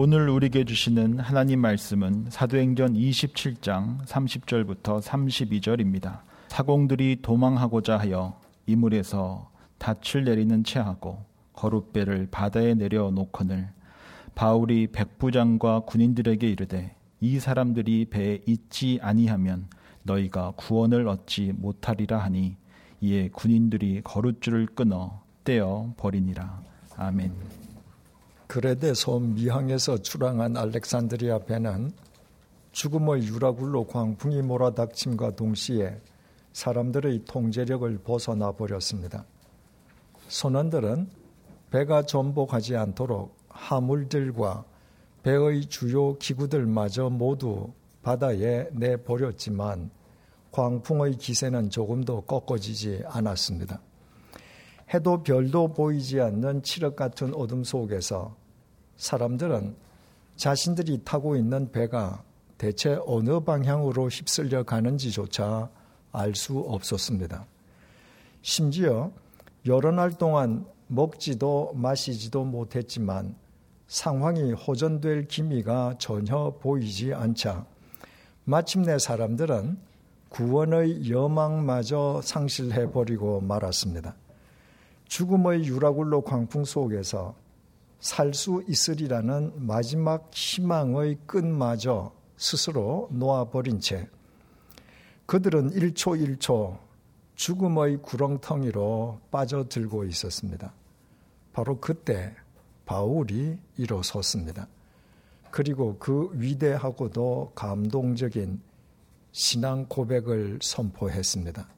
오늘 우리에게 주시는 하나님 말씀은 사도행전 27장 30절부터 32절입니다. 사공들이 도망하고자 하여 이물에서 닻을 내리는 채 하고 거룻배를 바다에 내려 놓거늘 바울이 백부장과 군인들에게 이르되 이 사람들이 배에 있지 아니하면 너희가 구원을 얻지 못하리라 하니 이에 군인들이 거룻줄을 끊어 떼어 버리니라 아멘. 그레데 섬 미항에서 출항한 알렉산드리아 배는 죽음의 유라굴로 광풍이 몰아닥침과 동시에 사람들의 통제력을 벗어나 버렸습니다. 선원들은 배가 전복하지 않도록 하물들과 배의 주요 기구들마저 모두 바다에 내버렸지만 광풍의 기세는 조금도 꺾어지지 않았습니다. 해도 별도 보이지 않는 칠흑 같은 어둠 속에서 사람들은 자신들이 타고 있는 배가 대체 어느 방향으로 휩쓸려 가는지조차 알 수 없었습니다. 심지어 여러 날 동안 먹지도 마시지도 못했지만 상황이 호전될 기미가 전혀 보이지 않자 마침내 사람들은 구원의 여망마저 상실해버리고 말았습니다. 죽음의 유라굴로 광풍 속에서 살 수 있으리라는 마지막 희망의 끈마저 스스로 놓아버린 채 그들은 1초 1초 죽음의 구렁텅이로 빠져들고 있었습니다. 바로 그때 바울이 일어섰습니다. 그리고 그 위대하고도 감동적인 신앙 고백을 선포했습니다.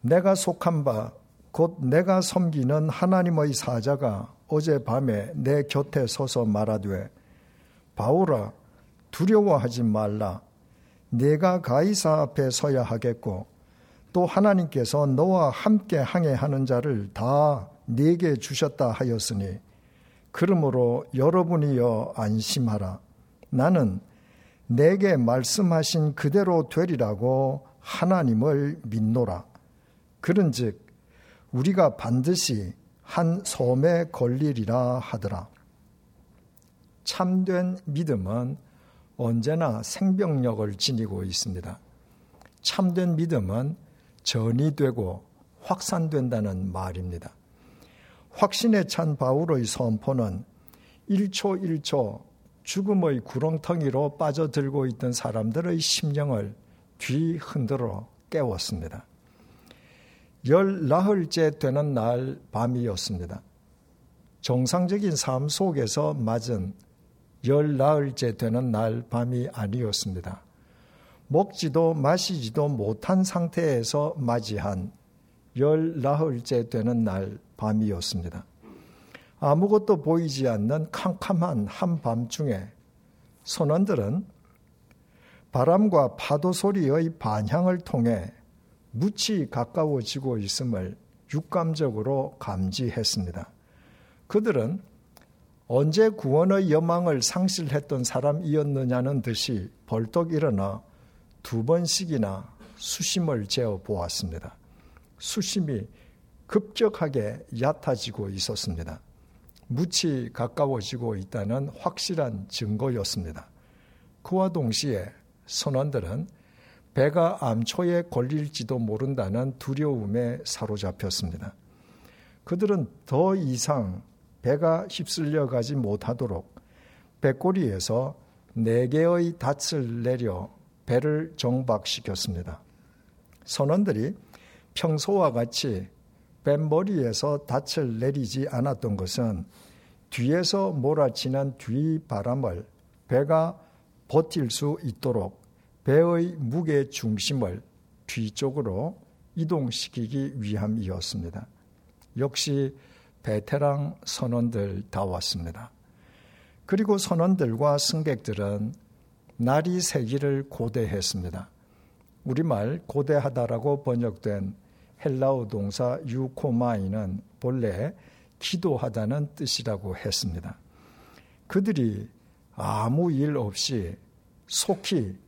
내가 속한 바, 곧 내가 섬기는 하나님의 사자가 어젯밤에 내 곁에 서서 말하되, 바울아, 두려워하지 말라. 내가 가이사 앞에 서야 하겠고, 또 하나님께서 너와 함께 항해하는 자를 다 네게 주셨다 하였으니, 그러므로 여러분이여 안심하라. 나는 내게 말씀하신 그대로 되리라고 하나님을 믿노라. 그런즉 우리가 반드시 한 섬에 걸리리라 하더라. 참된 믿음은 언제나 생명력을 지니고 있습니다. 참된 믿음은 전이 되고 확산된다는 말입니다. 확신에 찬 바울의 선포는 1초 1초 죽음의 구렁텅이로 빠져들고 있던 사람들의 심령을 뒤흔들어 깨웠습니다. 열 나흘째 되는 날 밤이었습니다. 정상적인 삶 속에서 맞은 열 나흘째 되는 날 밤이 아니었습니다. 먹지도 마시지도 못한 상태에서 맞이한 열 나흘째 되는 날 밤이었습니다. 아무것도 보이지 않는 캄캄한 한밤 중에 선원들은 바람과 파도 소리의 반향을 통해 무치 가까워지고 있음을 육감적으로 감지했습니다. 그들은 언제 구원의 여망을 상실했던 사람이었느냐는 듯이 벌떡 일어나 두 번씩이나 수심을 재어 보았습니다. 수심이 급격하게 얕아지고 있었습니다. 무치 가까워지고 있다는 확실한 증거였습니다. 그와 동시에 선원들은 배가 암초에 걸릴지도 모른다는 두려움에 사로잡혔습니다. 그들은 더 이상 배가 휩쓸려 가지 못하도록 배꼬리에서 네 개의 닷을 내려 배를 정박시켰습니다. 선원들이 평소와 같이 뱃머리에서 닻을 내리지 않았던 것은 뒤에서 몰아치는 뒤바람을 배가 버틸 수 있도록 배의 무게 중심을 뒤쪽으로 이동시키기 위함이었습니다. 역시 베테랑 선원들 다 왔습니다. 그리고 선원들과 승객들은 날이 새기를 고대했습니다. 우리말 고대하다라고 번역된 헬라어 동사 유코마이는 본래 기도하다는 뜻이라고 했습니다. 그들이 아무 일 없이 속히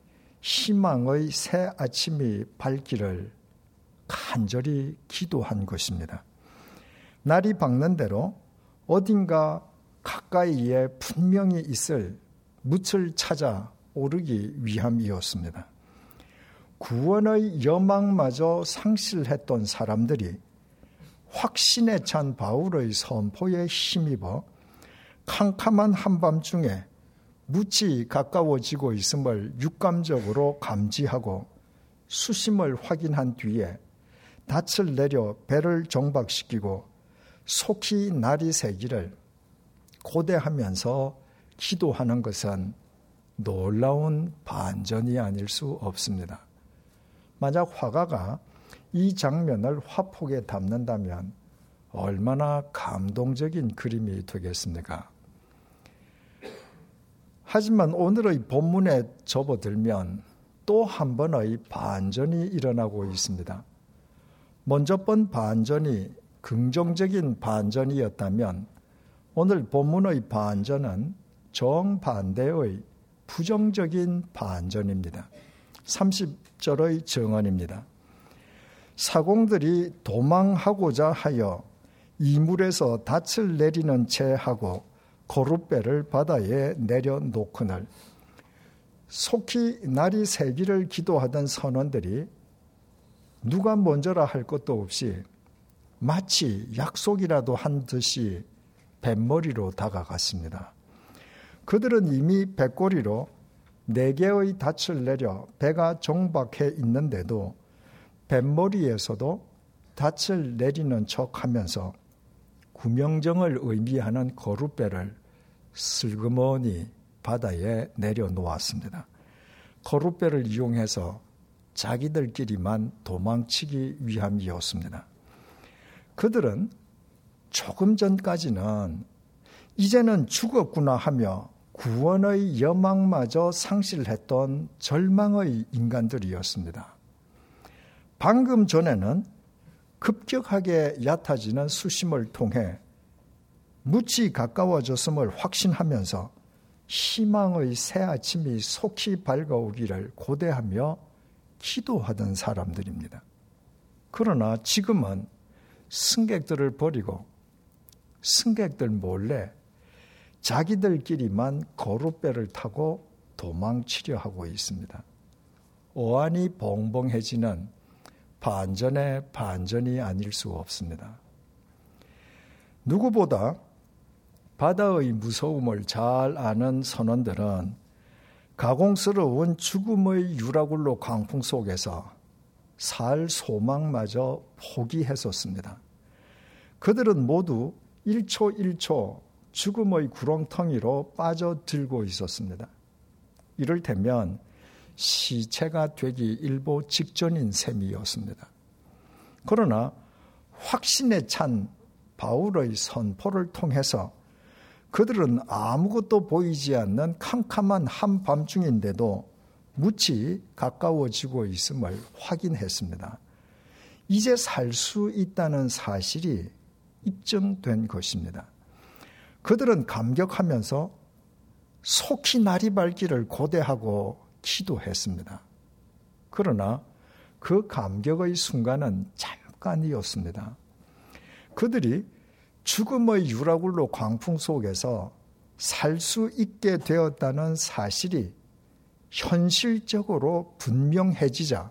희망의 새 아침이 밝기를 간절히 기도한 것입니다. 날이 밝는 대로 어딘가 가까이에 분명히 있을 묻을 찾아 오르기 위함이었습니다. 구원의 여망마저 상실했던 사람들이 확신에 찬 바울의 선포에 힘입어 캄캄한 한밤중에 묻이 가까워지고 있음을 육감적으로 감지하고 수심을 확인한 뒤에 닻을 내려 배를 정박시키고 속히 날이 새기를 고대하면서 기도하는 것은 놀라운 반전이 아닐 수 없습니다. 만약 화가가 이 장면을 화폭에 담는다면 얼마나 감동적인 그림이 되겠습니까? 하지만 오늘의 본문에 접어들면 또 한 번의 반전이 일어나고 있습니다. 먼저 번 반전이 긍정적인 반전이었다면 오늘 본문의 반전은 정반대의 부정적인 반전입니다. 30절의 정언입니다. 사공들이 도망하고자 하여 이물에서 닻을 내리는 채 하고 거룻배를 바다에 내려놓거늘 속히 날이 새기를 기도하던 선원들이 누가 먼저라 할 것도 없이 마치 약속이라도 한 듯이 뱃머리로 다가갔습니다. 그들은 이미 배꼬리로 네 개의 닻을 내려 배가 정박해 있는데도 뱃머리에서도 닻을 내리는 척 하면서 구명정을 의미하는 거룻배를 슬그머니 바다에 내려놓았습니다. 거룻배를 이용해서 자기들끼리만 도망치기 위함이었습니다. 그들은 조금 전까지는 이제는 죽었구나 하며 구원의 여망마저 상실했던 절망의 인간들이었습니다. 방금 전에는 급격하게 얕아지는 수심을 통해 무치 가까워졌음을 확신하면서 희망의 새 아침이 속히 밝아오기를 고대하며 기도하던 사람들입니다. 그러나 지금은 승객들을 버리고 승객들 몰래 자기들끼리만 거룻배를 타고 도망치려 하고 있습니다. 오한이 봉봉해지는 반전의 반전이 아닐 수 없습니다. 누구보다 바다의 무서움을 잘 아는 선원들은 가공스러운 죽음의 유라굴로 광풍 속에서 살 소망마저 포기했었습니다. 그들은 모두 1초 1초 죽음의 구렁텅이로 빠져들고 있었습니다. 이를테면 시체가 되기 일보 직전인 셈이었습니다. 그러나 확신에 찬 바울의 선포를 통해서 그들은 아무것도 보이지 않는 캄캄한 한밤중인데도 무치 가까워지고 있음을 확인했습니다. 이제 살 수 있다는 사실이 입증된 것입니다. 그들은 감격하면서 속히 날이 밝기를 고대하고 기도했습니다. 그러나 그 감격의 순간은 잠깐이었습니다. 그들이 죽음의 유라굴로 광풍 속에서 살 수 있게 되었다는 사실이 현실적으로 분명해지자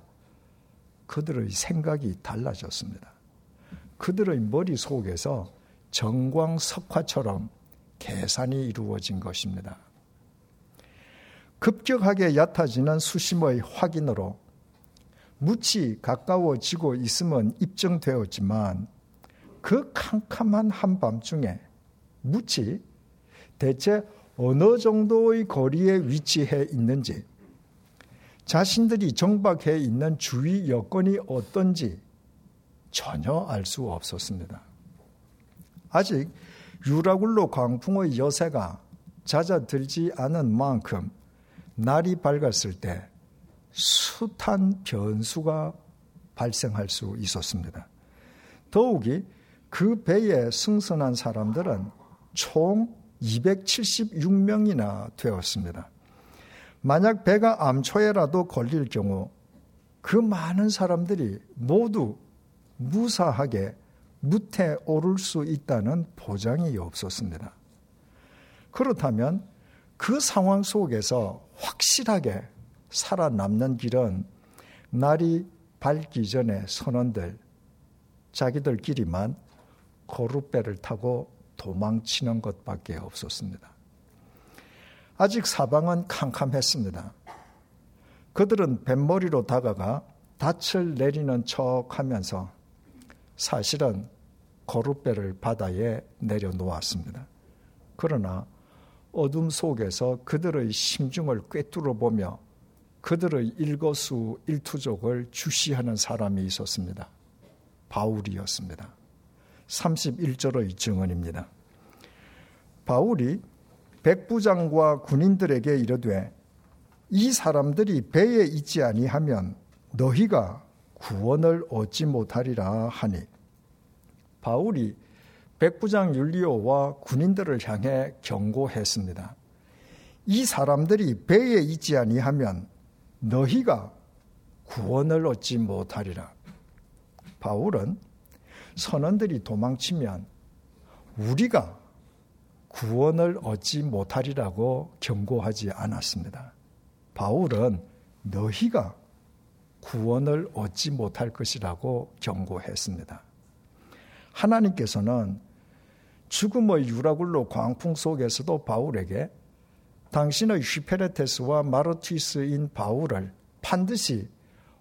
그들의 생각이 달라졌습니다. 그들의 머릿속에서 정광석화처럼 계산이 이루어진 것입니다. 급격하게 얕아지는 수심의 확인으로 무치 가까워지고 있음은 입증되었지만 그 캄캄한 한밤중에 무치 대체 어느 정도의 거리에 위치해 있는지 자신들이 정박해 있는 주위 여건이 어떤지 전혀 알 수 없었습니다. 아직 유라굴로 광풍의 여세가 잦아들지 않은 만큼 날이 밝았을 때 숱한 변수가 발생할 수 있었습니다. 더욱이 그 배에 승선한 사람들은 총 276명이나 되었습니다. 만약 배가 암초에라도 걸릴 경우 그 많은 사람들이 모두 무사하게 무태 오를 수 있다는 보장이 없었습니다. 그렇다면 그 상황 속에서 확실하게 살아남는 길은 날이 밝기 전에 선원들 자기들끼리만 고룻배를 타고 도망치는 것밖에 없었습니다. 아직 사방은 캄캄했습니다. 그들은 뱃머리로 다가가 닻을 내리는 척 하면서 사실은 고룻배를 바다에 내려놓았습니다. 그러나 어둠 속에서 그들의 심중을 꿰뚫어 보며 그들의 일거수 일투족을 주시하는 사람이 있었습니다. 바울이었습니다. 31절의 증언입니다. 바울이 백부장과 군인들에게 이르되 이 사람들이 배에 있지 아니하면 너희가 구원을 얻지 못하리라 하니 바울이 백부장 율리오와 군인들을 향해 경고했습니다. 이 사람들이 배에 있지 아니하면 너희가 구원을 얻지 못하리라. 바울은 선원들이 도망치면 우리가 구원을 얻지 못하리라고 경고하지 않았습니다. 바울은 너희가 구원을 얻지 못할 것이라고 경고했습니다. 하나님께서는 죽음의 유라굴로 광풍 속에서도 바울에게 당신의 휘페레테스와 마르티스인 바울을 반드시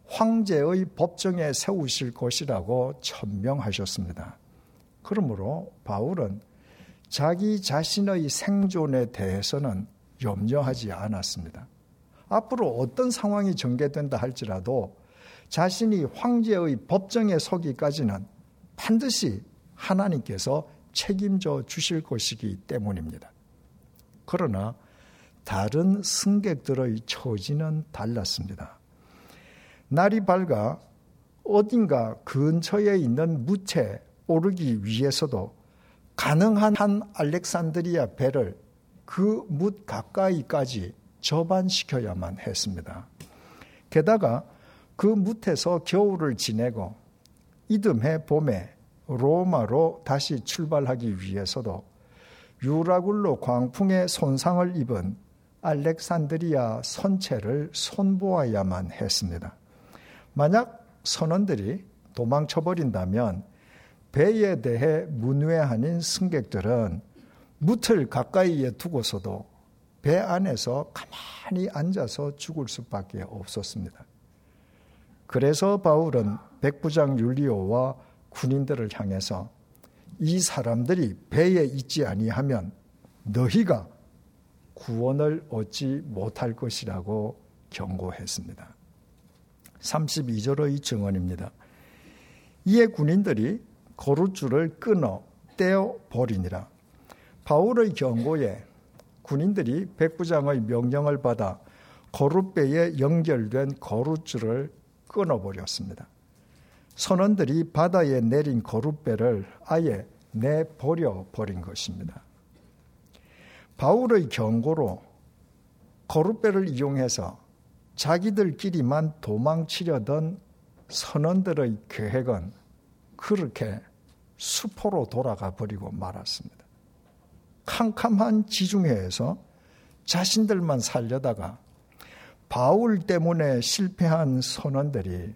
황제의 법정에 세우실 것이라고 천명하셨습니다. 그러므로 바울은 자기 자신의 생존에 대해서는 염려하지 않았습니다. 앞으로 어떤 상황이 전개된다 할지라도 자신이 황제의 법정에 서기까지는 반드시 하나님께서 책임져 주실 것이기 때문입니다. 그러나 다른 승객들의 처지는 달랐습니다. 날이 밝아 어딘가 근처에 있는 무채 오르기 위해서도 가능한 한 알렉산드리아 배를 그 뭇 가까이까지 접안시켜야만 했습니다. 게다가 그 무태서 겨울을 지내고 이듬해 봄에 로마로 다시 출발하기 위해서도 유라굴로 광풍에 손상을 입은 알렉산드리아 선체를 손보아야만 했습니다. 만약 선원들이 도망쳐버린다면 배에 대해 문외한인 승객들은 무틀 가까이에 두고서도 배 안에서 가만히 앉아서 죽을 수밖에 없었습니다. 그래서 바울은 백부장 율리오와 군인들을 향해서 이 사람들이 배에 있지 아니하면 너희가 구원을 얻지 못할 것이라고 경고했습니다. 32절의 증언입니다. 이에 군인들이 거룻줄을 끊어 떼어 버리니라. 바울의 경고에 군인들이 백부장의 명령을 받아 거룻배에 연결된 거룻줄을 끊어버렸습니다. 선원들이 바다에 내린 거룻배를 아예 내버려 버린 것입니다. 바울의 경고로 거룻배를 이용해서 자기들끼리만 도망치려던 선원들의 계획은 그렇게 수포로 돌아가 버리고 말았습니다. 캄캄한 지중해에서 자신들만 살려다가 바울 때문에 실패한 선원들이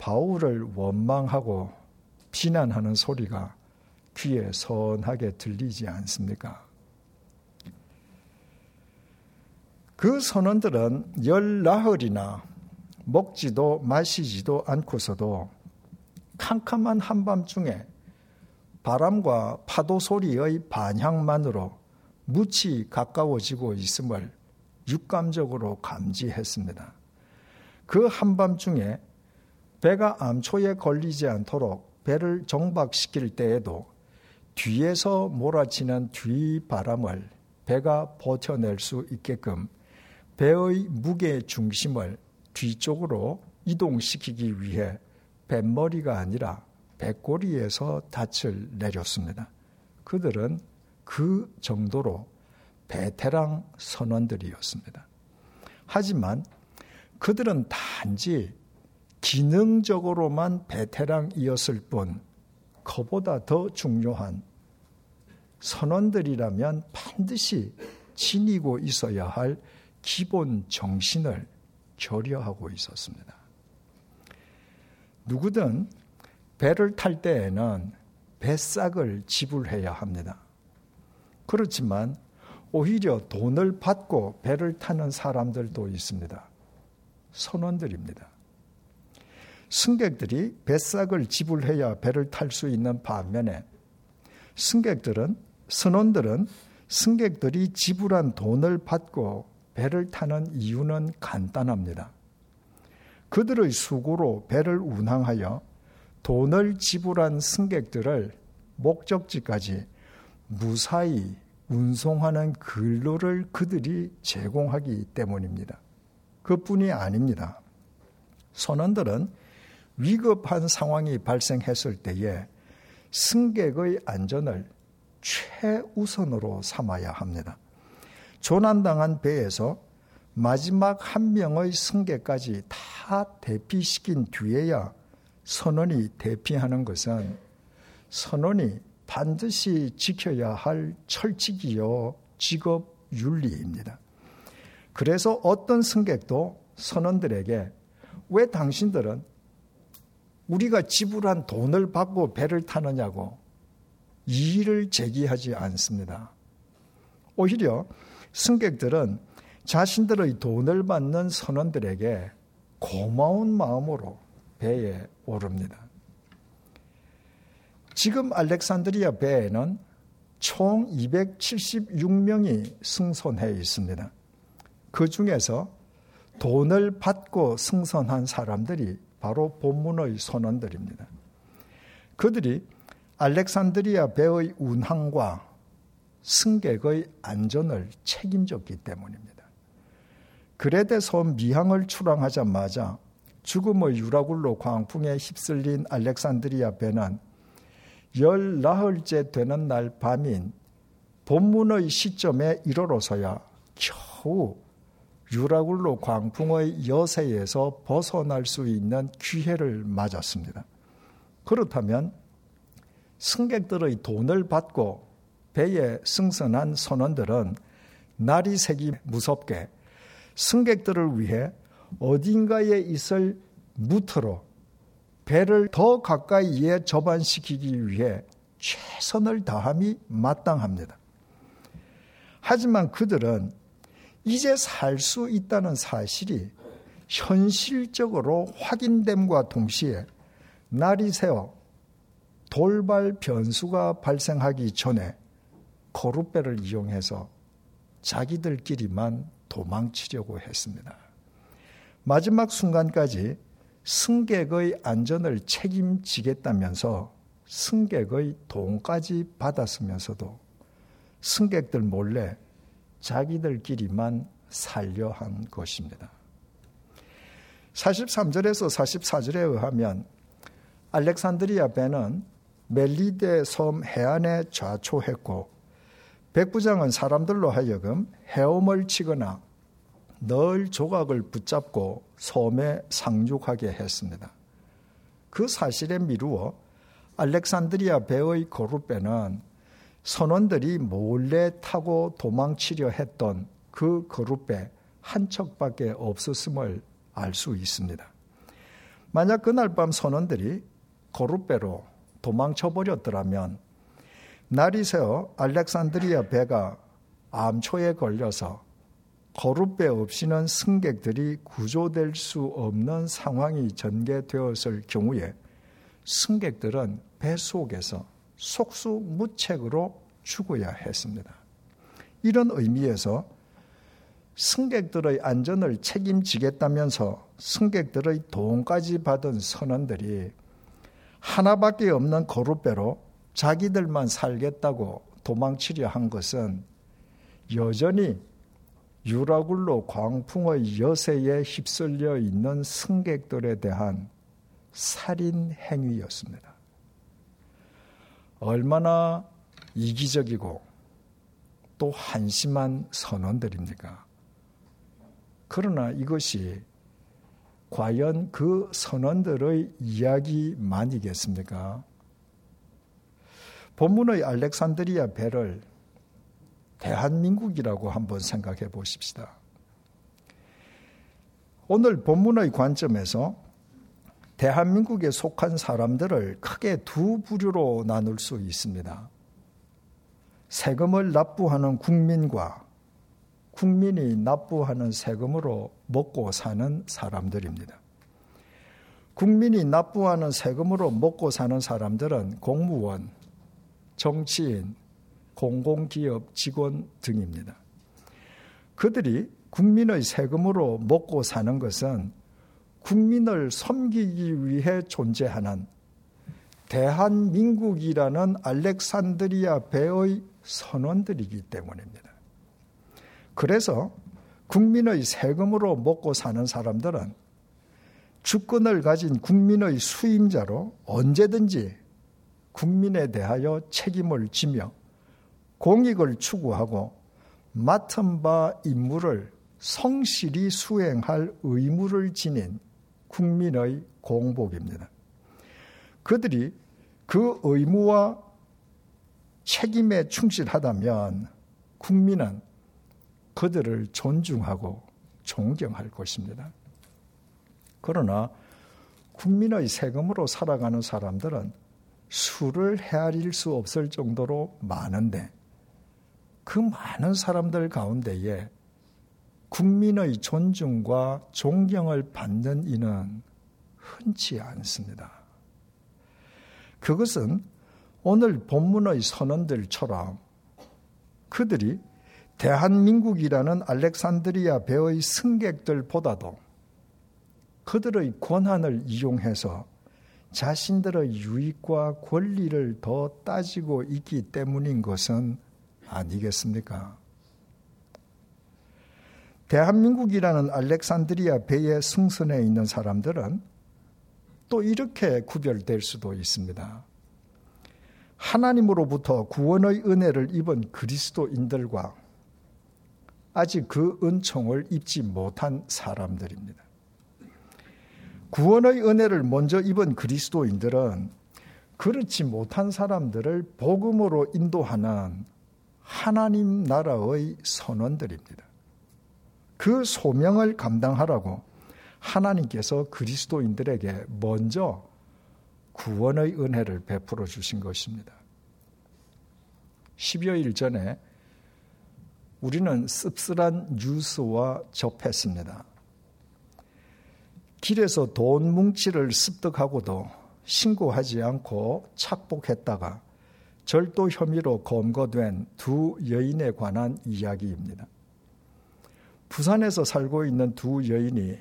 바울을 원망하고 비난하는 소리가 귀에 선하게 들리지 않습니까? 그 선원들은 열 나흘이나 먹지도 마시지도 않고서도 캄캄한 한밤중에 바람과 파도 소리의 반향만으로 무치 가까워지고 있음을 육감적으로 감지했습니다. 그 한밤중에 배가 암초에 걸리지 않도록 배를 정박시킬 때에도 뒤에서 몰아치는 뒤바람을 배가 버텨낼 수 있게끔 배의 무게 중심을 뒤쪽으로 이동시키기 위해 뱃머리가 아니라 배꼬리에서 닻을 내렸습니다. 그들은 그 정도로 베테랑 선원들이었습니다. 하지만 그들은 단지 기능적으로만 베테랑이었을 뿐 그보다 더 중요한 선원들이라면 반드시 지니고 있어야 할 기본 정신을 결여하고 있었습니다. 누구든 배를 탈 때에는 배싹을 지불해야 합니다. 그렇지만 오히려 돈을 받고 배를 타는 사람들도 있습니다. 선원들입니다. 승객들이 배싹을 지불해야 배를 탈 수 있는 반면에 승객들은 선원들은 승객들이 지불한 돈을 받고 배를 타는 이유는 간단합니다. 그들의 수고로 배를 운항하여 돈을 지불한 승객들을 목적지까지 무사히 운송하는 근로를 그들이 제공하기 때문입니다. 그뿐이 아닙니다. 선원들은 위급한 상황이 발생했을 때에 승객의 안전을 최우선으로 삼아야 합니다. 조난당한 배에서 마지막 한 명의 승객까지 다 대피시킨 뒤에야 선원이 대피하는 것은 선원이 반드시 지켜야 할 철칙이요 직업 윤리입니다. 그래서 어떤 승객도 선원들에게 왜 당신들은 우리가 지불한 돈을 받고 배를 타느냐고 이의를 제기하지 않습니다. 오히려 승객들은 자신들의 돈을 받는 선원들에게 고마운 마음으로 배에 오릅니다. 지금 알렉산드리아 배에는 총 276명이 승선해 있습니다. 그 중에서 돈을 받고 승선한 사람들이 바로 본문의 선원들입니다. 그들이 알렉산드리아 배의 운항과 승객의 안전을 책임졌기 때문입니다. 그레데 섬 미항을 출항하자마자 죽음의 유라굴로 광풍에 휩쓸린 알렉산드리아 배는 열 나흘째 되는 날 밤인 본문의 시점에 이르러서야 겨우 유라굴로 광풍의 여세에서 벗어날 수 있는 기회를 맞았습니다. 그렇다면 승객들의 돈을 받고 배에 승선한 선원들은 날이 새기 무섭게 승객들을 위해 어딘가에 있을 무트로 배를 더 가까이에 접안시키기 위해 최선을 다함이 마땅합니다. 하지만 그들은 이제 살 수 있다는 사실이 현실적으로 확인됨과 동시에 날이 새어 돌발 변수가 발생하기 전에 거룻배를 이용해서 자기들끼리만 도망치려고 했습니다. 마지막 순간까지 승객의 안전을 책임지겠다면서 승객의 돈까지 받았으면서도 승객들 몰래 자기들끼리만 살려 한 것입니다. 43절에서 44절에 의하면 알렉산드리아 배는 멜리데 섬 해안에 좌초했고 백부장은 사람들로 하여금 헤엄을 치거나 늘 조각을 붙잡고 섬에 상륙하게 했습니다. 그 사실에 미루어 알렉산드리아 배의 거룻배는 선원들이 몰래 타고 도망치려 했던 그 거룻배 한 척밖에 없었음을 알 수 있습니다. 만약 그날 밤 선원들이 거룻배로 도망쳐 버렸더라면 날이 새어 알렉산드리아 배가 암초에 걸려서 거룻배 없이는 승객들이 구조될 수 없는 상황이 전개되었을 경우에 승객들은 배 속에서 속수무책으로 죽어야 했습니다. 이런 의미에서 승객들의 안전을 책임지겠다면서 승객들의 돈까지 받은 선원들이 하나밖에 없는 거룻배로 자기들만 살겠다고 도망치려 한 것은 여전히 유라굴로 광풍의 여세에 휩쓸려 있는 승객들에 대한 살인 행위였습니다. 얼마나 이기적이고 또 한심한 선언들입니까? 그러나 이것이 과연 그 선언들의 이야기만이겠습니까? 본문의 알렉산드리아 배를 대한민국이라고 한번 생각해 보십시다. 오늘 본문의 관점에서 대한민국에 속한 사람들을 크게 두 부류로 나눌 수 있습니다. 세금을 납부하는 국민과 국민이 납부하는 세금으로 먹고 사는 사람들입니다. 국민이 납부하는 세금으로 먹고 사는 사람들은 공무원, 정치인, 공공기업 직원 등입니다. 그들이 국민의 세금으로 먹고 사는 것은 국민을 섬기기 위해 존재하는 대한민국이라는 알렉산드리아 배의 선원들이기 때문입니다. 그래서 국민의 세금으로 먹고 사는 사람들은 주권을 가진 국민의 수임자로 언제든지 국민에 대하여 책임을 지며 공익을 추구하고 맡은 바 임무를 성실히 수행할 의무를 지닌 국민의 공복입니다. 그들이 그 의무와 책임에 충실하다면 국민은 그들을 존중하고 존경할 것입니다. 그러나 국민의 세금으로 살아가는 사람들은 수를 헤아릴 수 없을 정도로 많은데 그 많은 사람들 가운데에 국민의 존중과 존경을 받는 이는 흔치 않습니다. 그것은 오늘 본문의 선언들처럼 그들이 대한민국이라는 알렉산드리아 배의 승객들보다도 그들의 권한을 이용해서 자신들의 유익과 권리를 더 따지고 있기 때문인 것은 아니겠습니까? 대한민국이라는 알렉산드리아 배의 승선에 있는 사람들은 또 이렇게 구별될 수도 있습니다. 하나님으로부터 구원의 은혜를 입은 그리스도인들과 아직 그 은총을 입지 못한 사람들입니다. 구원의 은혜를 먼저 입은 그리스도인들은 그렇지 못한 사람들을 복음으로 인도하는 하나님 나라의 선원들입니다. 그 소명을 감당하라고 하나님께서 그리스도인들에게 먼저 구원의 은혜를 베풀어 주신 것입니다. 10여일 전에 우리는 씁쓸한 뉴스와 접했습니다. 길에서 돈 뭉치를 습득하고도 신고하지 않고 착복했다가 절도 혐의로 검거된 두 여인에 관한 이야기입니다. 부산에서 살고 있는 두 여인이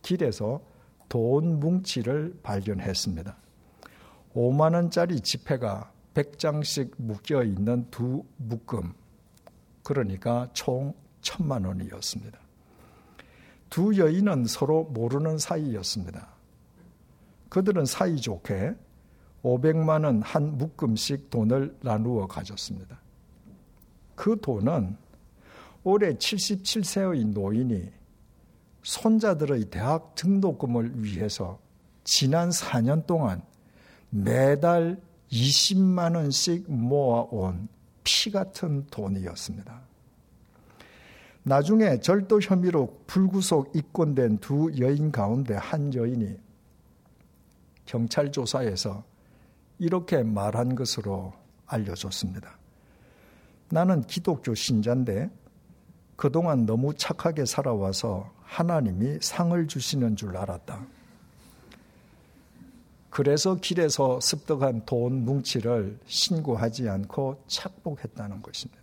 길에서 돈 뭉치를 발견했습니다. 5만 원짜리 지폐가 100장씩 묶여 있는 두 묶음. 그러니까 총 천만 원이었습니다. 두 여인은 서로 모르는 사이였습니다. 그들은 사이좋게 500만 원 한 묶음씩 돈을 나누어 가졌습니다. 그 돈은 올해 77세의 노인이 손자들의 대학 등록금을 위해서 지난 4년 동안 매달 20만 원씩 모아온 피 같은 돈이었습니다. 나중에 절도 혐의로 불구속 입건된 두 여인 가운데 한 여인이 경찰 조사에서 이렇게 말한 것으로 알려졌습니다. 나는 기독교 신자인데 그동안 너무 착하게 살아와서 하나님이 상을 주시는 줄 알았다. 그래서 길에서 습득한 돈 뭉치를 신고하지 않고 착복했다는 것입니다.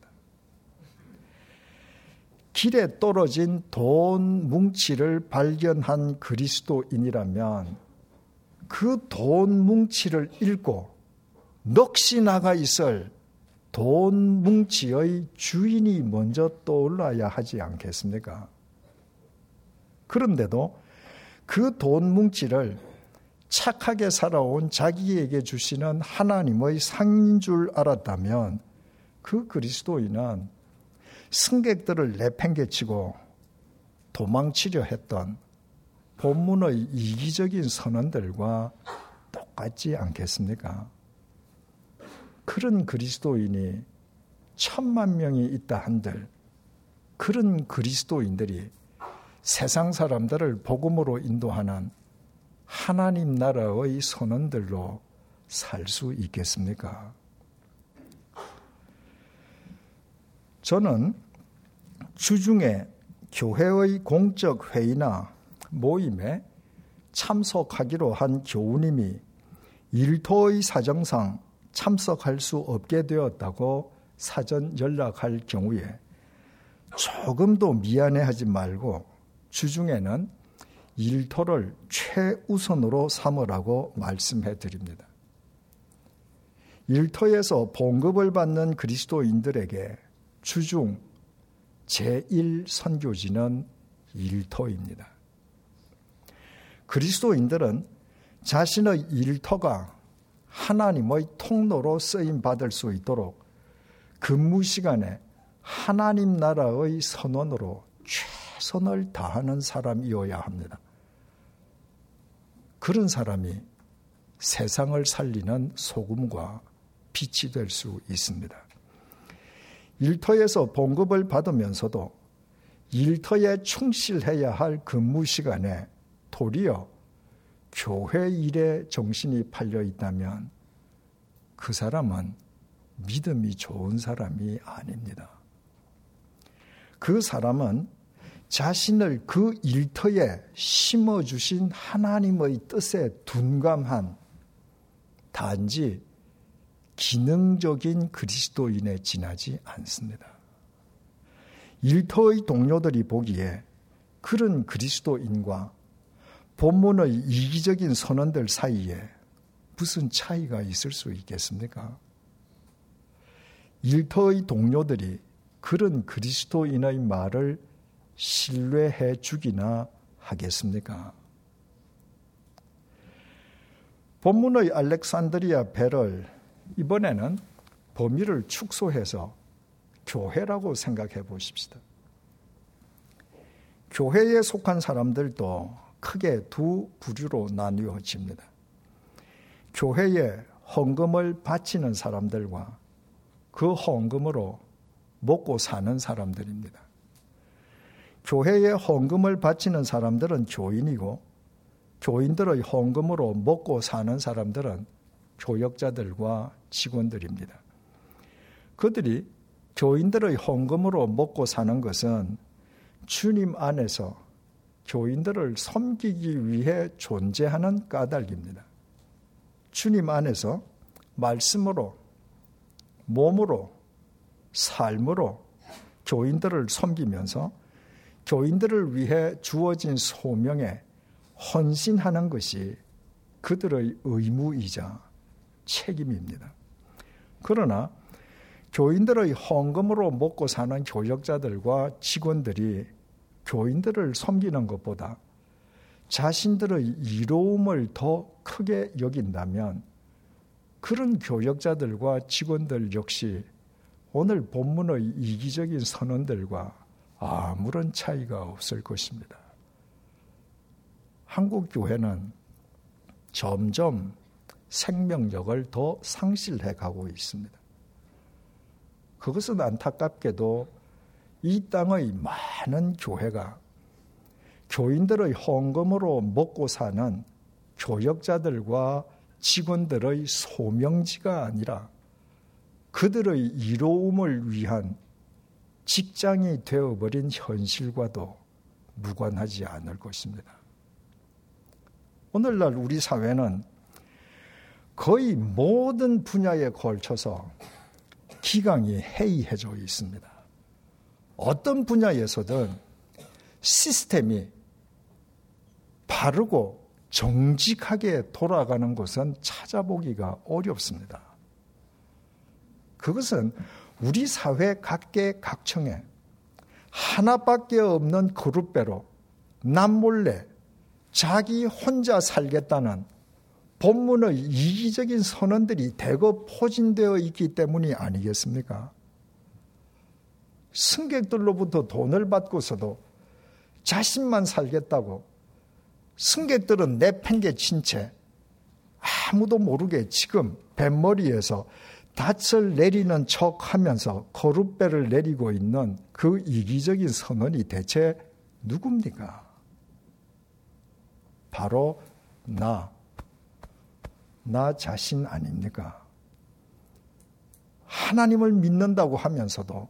길에 떨어진 돈 뭉치를 발견한 그리스도인이라면 그 돈 뭉치를 읽고 넋이 나가 있을 돈 뭉치의 주인이 먼저 떠올라야 하지 않겠습니까? 그런데도 그 돈 뭉치를 착하게 살아온 자기에게 주시는 하나님의 상인 줄 알았다면 그 그리스도인은 승객들을 내팽개치고 도망치려 했던 본문의 이기적인 선언들과 똑같지 않겠습니까? 그런 그리스도인이 천만 명이 있다 한들 그런 그리스도인들이 세상 사람들을 복음으로 인도하는 하나님 나라의 선언들로 살 수 있겠습니까? 저는 주중에 교회의 공적 회의나 모임에 참석하기로 한 교우님이 일토의 사정상 참석할 수 없게 되었다고 사전 연락할 경우에 조금도 미안해하지 말고 주중에는 일토를 최우선으로 삼으라고 말씀해 드립니다. 일터에서 봉급을 받는 그리스도인들에게 주중 제1선교지는 일터입니다. 그리스도인들은 자신의 일터가 하나님의 통로로 쓰임 받을 수 있도록 근무 시간에 하나님 나라의 선언으로 최선을 다하는 사람이어야 합니다. 그런 사람이 세상을 살리는 소금과 빛이 될 수 있습니다. 일터에서 봉급을 받으면서도 일터에 충실해야 할 근무 시간에 도리어 교회 일에 정신이 팔려 있다면 그 사람은 믿음이 좋은 사람이 아닙니다. 그 사람은 자신을 그 일터에 심어주신 하나님의 뜻에 둔감한 단지 기능적인 그리스도인에 지나지 않습니다. 일터의 동료들이 보기에 그런 그리스도인과 본문의 이기적인 선언들 사이에 무슨 차이가 있을 수 있겠습니까? 일터의 동료들이 그런 그리스도인의 말을 신뢰해 주기나 하겠습니까? 본문의 알렉산드리아 배를 이번에는 범위를 축소해서 교회라고 생각해 보십시다. 교회에 속한 사람들도 크게 두 부류로 나뉘어집니다. 교회에 헌금을 바치는 사람들과 그 헌금으로 먹고 사는 사람들입니다. 교회에 헌금을 바치는 사람들은 교인이고 교인들의 헌금으로 먹고 사는 사람들은 교역자들과 직원들입니다. 그들이 교인들의 헌금으로 먹고 사는 것은 주님 안에서 교인들을 섬기기 위해 존재하는 까닭입니다. 주님 안에서 말씀으로, 몸으로, 삶으로 교인들을 섬기면서 교인들을 위해 주어진 소명에 헌신하는 것이 그들의 의무이자 책임입니다. 그러나 교인들의 헌금으로 먹고 사는 교역자들과 직원들이 교인들을 섬기는 것보다 자신들의 이로움을 더 크게 여긴다면 그런 교역자들과 직원들 역시 오늘 본문의 이기적인 선언들과 아무런 차이가 없을 것입니다. 한국 교회는 점점 생명력을 더 상실해 가고 있습니다. 그것은 안타깝게도 이 땅의 많은 교회가 교인들의 헌금으로 먹고 사는 교역자들과 직원들의 소명지가 아니라 그들의 이로움을 위한 직장이 되어버린 현실과도 무관하지 않을 것입니다. 오늘날 우리 사회는 거의 모든 분야에 걸쳐서 기강이 해이해져 있습니다. 어떤 분야에서든 시스템이 바르고 정직하게 돌아가는 것은 찾아보기가 어렵습니다. 그것은 우리 사회 각계 각층에 하나밖에 없는 그룹배로 남몰래 자기 혼자 살겠다는 본문의 이기적인 선언들이 대거 포진되어 있기 때문이 아니겠습니까? 승객들로부터 돈을 받고서도 자신만 살겠다고 승객들은 내팽개친 채 아무도 모르게 지금 뱃머리에서 닻을 내리는 척 하면서 거룻배를 내리고 있는 그 이기적인 선언이 대체 누굽니까? 바로 나, 나 자신 아닙니까? 하나님을 믿는다고 하면서도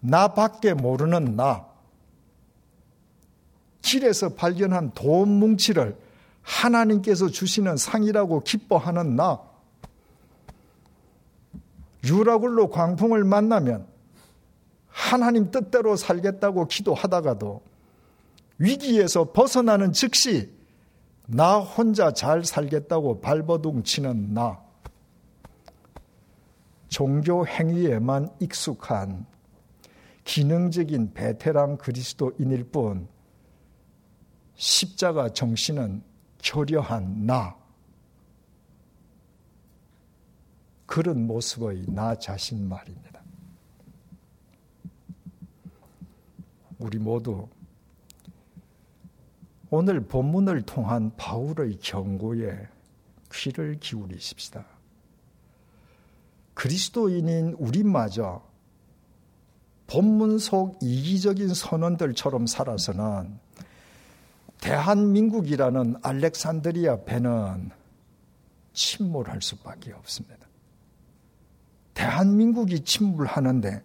나밖에 모르는 나, 길에서 발견한 돈 뭉치를 하나님께서 주시는 상이라고 기뻐하는 나, 유라굴로 광풍을 만나면 하나님 뜻대로 살겠다고 기도하다가도 위기에서 벗어나는 즉시 나 혼자 잘 살겠다고 발버둥 치는 나. 종교 행위에만 익숙한 기능적인 베테랑 그리스도인일 뿐 십자가 정신은 교려한 나. 그런 모습의 나 자신 말입니다. 우리 모두 오늘 본문을 통한 바울의 경고에 귀를 기울이십시다. 그리스도인인 우리마저 본문 속 이기적인 선언들처럼 살아서는 대한민국이라는 알렉산드리아 배는 침몰할 수밖에 없습니다. 대한민국이 침몰하는데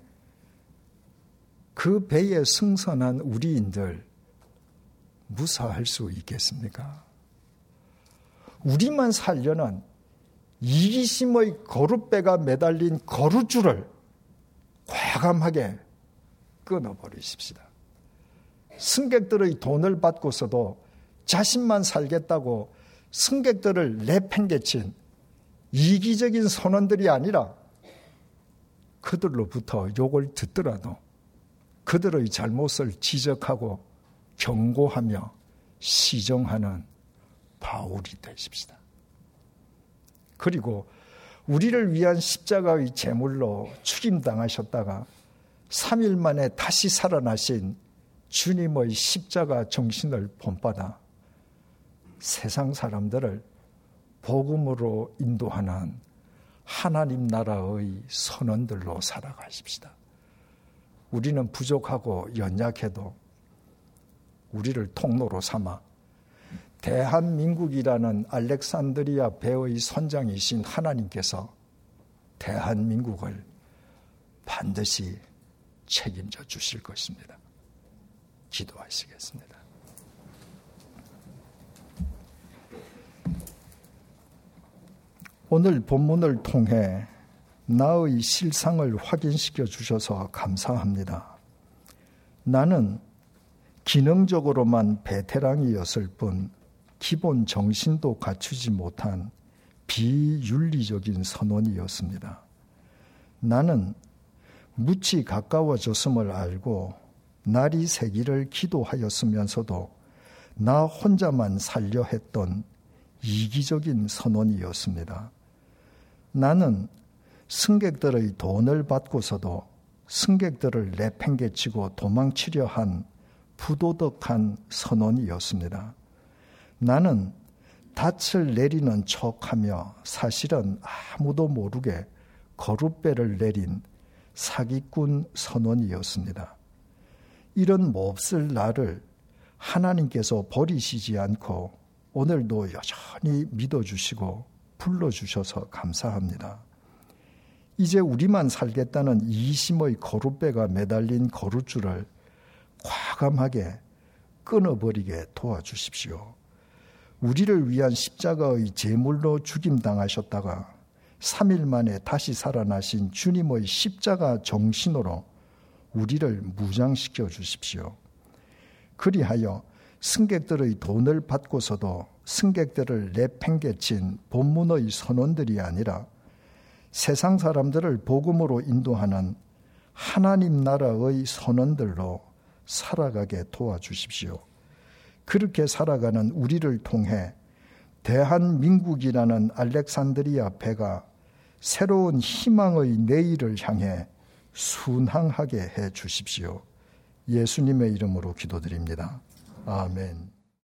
그 배에 승선한 우리인들 무사할 수 있겠습니까? 우리만 살려는 이기심의 거룻배가 매달린 거룻줄을 과감하게 끊어버리십시다. 승객들의 돈을 받고서도 자신만 살겠다고 승객들을 내팽개친 이기적인 선언들이 아니라 그들로부터 욕을 듣더라도 그들의 잘못을 지적하고 경고하며 시정하는 바울이 되십시다. 그리고 우리를 위한 십자가의 제물로 죽임당하셨다가 3일 만에 다시 살아나신 주님의 십자가 정신을 본받아 세상 사람들을 복음으로 인도하는 하나님 나라의 선언들로 살아가십시다. 우리는 부족하고 연약해도 우리를 통로로 삼아 대한민국이라는 알렉산드리아 배의 선장이신 하나님께서 대한민국을 반드시 책임져 주실 것입니다. 기도하시겠습니다. 오늘 본문을 통해 나의 실상을 확인시켜 주셔서 감사합니다. 나는 기능적으로만 베테랑이었을 뿐 기본 정신도 갖추지 못한 비윤리적인 선원이었습니다. 나는 무치 가까워졌음을 알고 날이 새기를 기도하였으면서도 나 혼자만 살려 했던 이기적인 선원이었습니다. 나는 승객들의 돈을 받고서도 승객들을 내팽개치고 도망치려 한 부도덕한 선언이었습니다. 나는 닻을 내리는 척하며 사실은 아무도 모르게 거룻배를 내린 사기꾼 선원이었습니다. 이런 몹쓸 나를 하나님께서 버리시지 않고 오늘도 여전히 믿어주시고 불러주셔서 감사합니다. 이제 우리만 살겠다는 이심의 거룻배가 매달린 거룻줄을 과감하게 끊어버리게 도와주십시오. 우리를 위한 십자가의 제물로 죽임당하셨다가 3일 만에 다시 살아나신 주님의 십자가 정신으로 우리를 무장시켜 주십시오. 그리하여 승객들의 돈을 받고서도 승객들을 내팽개친 본문의 선원들이 아니라 세상 사람들을 복음으로 인도하는 하나님 나라의 선원들로 살아가게 도와주십시오. 그렇게 살아가는 우리를 통해 대한민국이라는 알렉산드리아 배가 새로운 희망의 내일을 향해 순항하게 해 주십시오. 예수님의 이름으로 기도드립니다. 아멘.